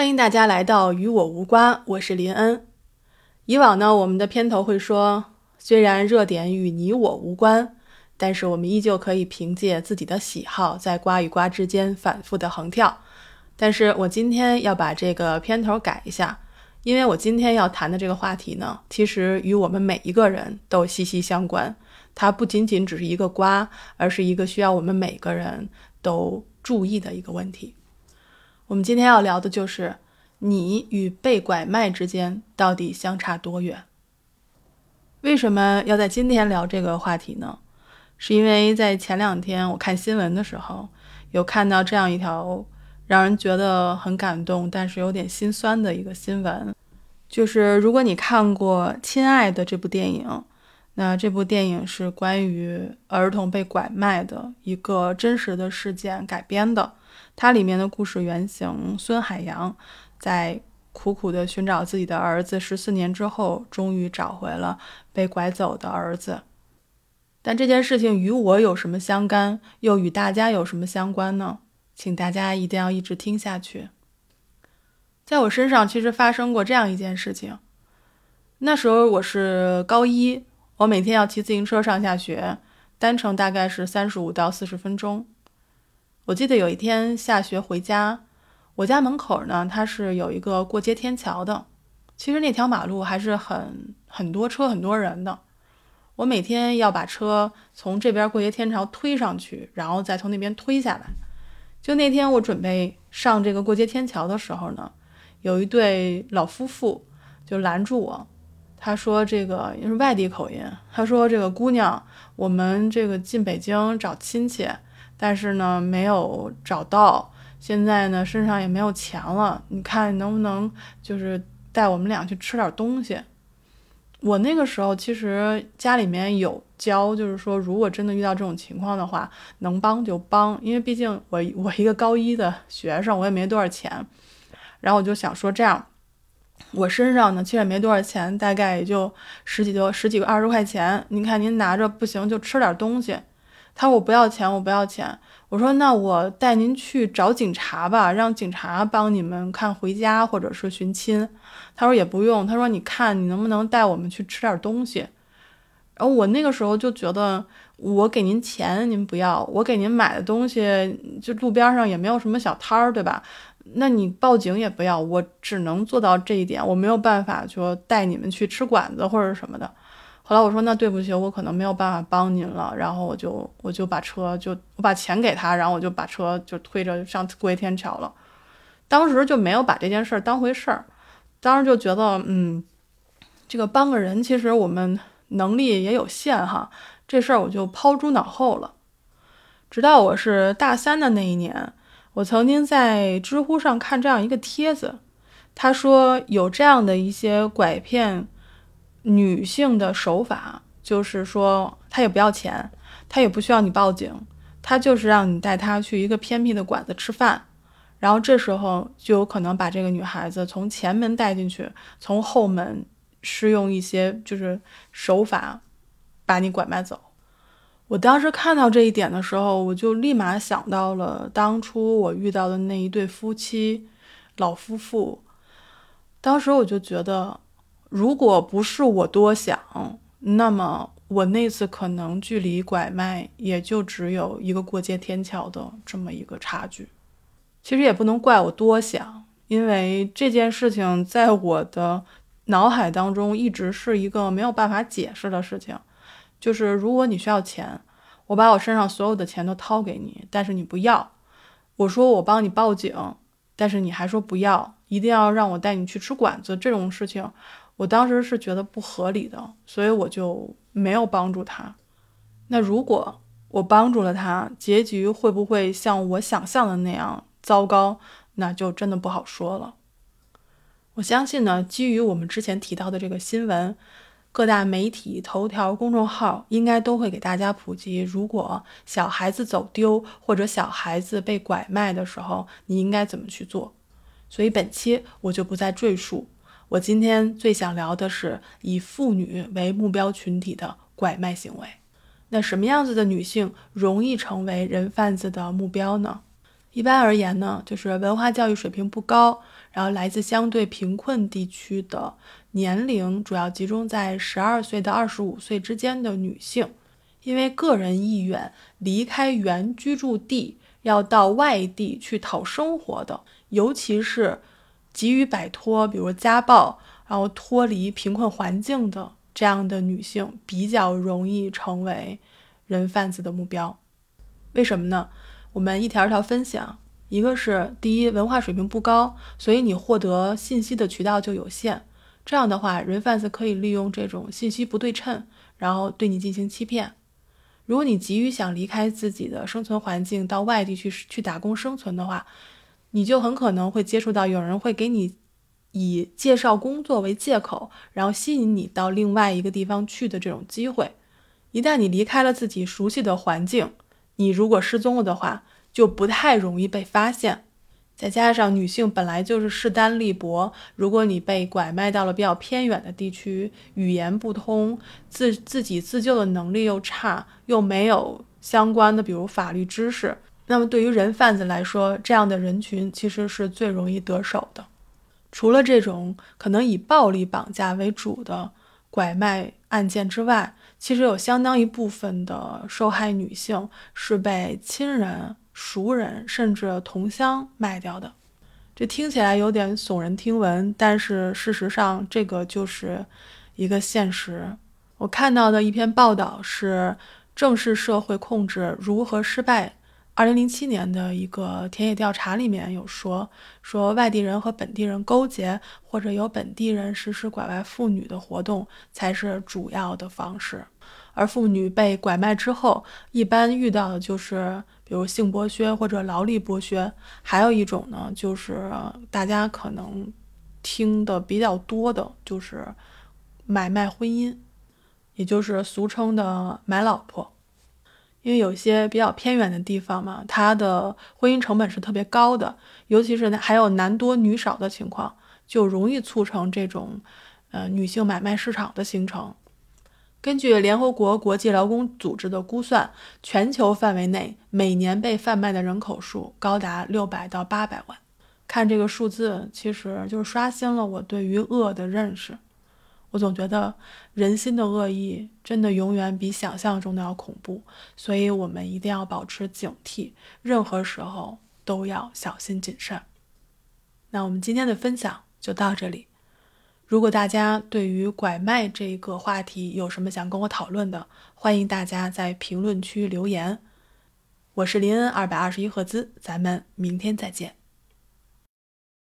欢迎大家来到与我无关，我是林恩。以往呢，我们的片头会说，虽然热点与你我无关，但是我们依旧可以凭借自己的喜好，在瓜与瓜之间反复的横跳。但是我今天要把这个片头改一下，因为我今天要谈的这个话题呢，其实与我们每一个人都息息相关。它不仅仅只是一个瓜，而是一个需要我们每个人都注意的一个问题。我们今天要聊的就是你与被拐卖之间到底相差多远？为什么要在今天聊这个话题呢？是因为在前两天我看新闻的时候，有看到这样一条让人觉得很感动，但是有点心酸的一个新闻，就是如果你看过《亲爱的》这部电影，那这部电影是关于儿童被拐卖的一个真实的事件改编的。它里面的故事原型孙海洋，在苦苦的寻找自己的儿子十四年之后，终于找回了被拐走的儿子。但这件事情与我有什么相干，又与大家有什么相关呢？请大家一定要一直听下去。在我身上，其实发生过这样一件事情。那时候我是高一，我每天要骑自行车上下学，单程大概是三十五到四十分钟。我记得有一天下学回家，我家门口呢，它是有一个过街天桥的。其实那条马路还是很很多车、很多人的。我每天要把车从这边过街天桥推上去，然后再从那边推下来。就那天我准备上这个过街天桥的时候呢，有一对老夫妇就拦住我，他说：“这个也是外地口音。”他说：“这个姑娘，我们这个进北京找亲戚。”但是呢，没有找到，现在呢，身上也没有钱了。你看能不能就是带我们俩去吃点东西？我那个时候其实家里面有教，就是说如果真的遇到这种情况的话，能帮就帮，因为毕竟我我一个高一的学生，我也没多少钱。然后我就想说这样，我身上呢其实也没多少钱，大概也就十几多十几个二十块钱。您看您拿着不行，就吃点东西。他说我不要钱，我不要钱。我说那我带您去找警察吧，让警察帮你们看回家或者是寻亲。他说也不用，他说你看你能不能带我们去吃点东西。然后我那个时候就觉得，我给您钱您不要，我给您买的东西就路边上也没有什么小摊儿，对吧？那你报警也不要，我只能做到这一点，我没有办法说带你们去吃馆子或者什么的。后来我说那对不起，我可能没有办法帮您了。然后我就我就把车就我把钱给他，然后我就把车就推着上过天桥了。当时就没有把这件事儿当回事儿，当时就觉得嗯，这个帮个人其实我们能力也有限哈，这事儿我就抛诸脑后了。直到我是大三的那一年，我曾经在知乎上看这样一个帖子，他说有这样的一些拐骗。女性的手法就是说，她也不要钱，她也不需要你报警，她就是让你带她去一个偏僻的馆子吃饭，然后这时候就有可能把这个女孩子从前门带进去，从后门是用一些就是手法，把你拐卖走。我当时看到这一点的时候，我就立马想到了当初我遇到的那一对夫妻，老夫妇，当时我就觉得。如果不是我多想，那么我那次可能距离拐卖也就只有一个过街天桥的这么一个差距。其实也不能怪我多想，因为这件事情在我的脑海当中一直是一个没有办法解释的事情。就是如果你需要钱，我把我身上所有的钱都掏给你，但是你不要。我说我帮你报警，但是你还说不要，一定要让我带你去吃馆子，这种事情。我当时是觉得不合理的，所以我就没有帮助他。那如果我帮助了他，结局会不会像我想象的那样糟糕？那就真的不好说了。我相信呢，基于我们之前提到的这个新闻，各大媒体、头条、公众号应该都会给大家普及：如果小孩子走丢或者小孩子被拐卖的时候，你应该怎么去做。所以本期我就不再赘述。我今天最想聊的是以妇女为目标群体的拐卖行为。那什么样子的女性容易成为人贩子的目标呢？一般而言呢，就是文化教育水平不高，然后来自相对贫困地区的年龄主要集中在十二岁到二十五岁之间的女性，因为个人意愿离开原居住地，要到外地去讨生活的，尤其是急于摆脱比如家暴，然后脱离贫困环境的这样的女性，比较容易成为人贩子的目标。为什么呢？我们一条一条分享，一个是第一，文化水平不高，所以你获得信息的渠道就有限。这样的话，人贩子可以利用这种信息不对称，然后对你进行欺骗。如果你急于想离开自己的生存环境，到外地去去打工生存的话，你就很可能会接触到有人会给你以介绍工作为借口，然后吸引你到另外一个地方去的这种机会。一旦你离开了自己熟悉的环境，你如果失踪了的话，就不太容易被发现。再加上女性本来就是势单力薄，如果你被拐卖到了比较偏远的地区，语言不通，自自己自救的能力又差，又没有相关的比如法律知识，那么对于人贩子来说，这样的人群其实是最容易得手的。除了这种可能以暴力绑架为主的拐卖案件之外，其实有相当一部分的受害女性是被亲人、熟人甚至同乡卖掉的，这听起来有点耸人听闻，但是事实上这个就是一个现实。我看到的一篇报道是《正式社会控制如何失败》。二零零七年的一个田野调查里面有说，说外地人和本地人勾结，或者由本地人实施拐卖妇女的活动才是主要的方式。而妇女被拐卖之后，一般遇到的就是比如性剥削或者劳力剥削，还有一种呢，就是大家可能听的比较多的，就是买卖婚姻，也就是俗称的买老婆。因为有些比较偏远的地方嘛，它的婚姻成本是特别高的，尤其是还有男多女少的情况，就容易促成这种，呃，女性买卖市场的形成。根据联合国国际劳工组织的估算，全球范围内每年被贩卖的人口数高达六百到八百万。看这个数字，其实就是刷新了我对于恶的认识。我总觉得人心的恶意真的永远比想象中的要恐怖，所以我们一定要保持警惕，任何时候都要小心谨慎。那我们今天的分享就到这里。如果大家对于拐卖这个话题有什么想跟我讨论的，欢迎大家在评论区留言。我是林恩二百二十一赫兹，咱们明天再见。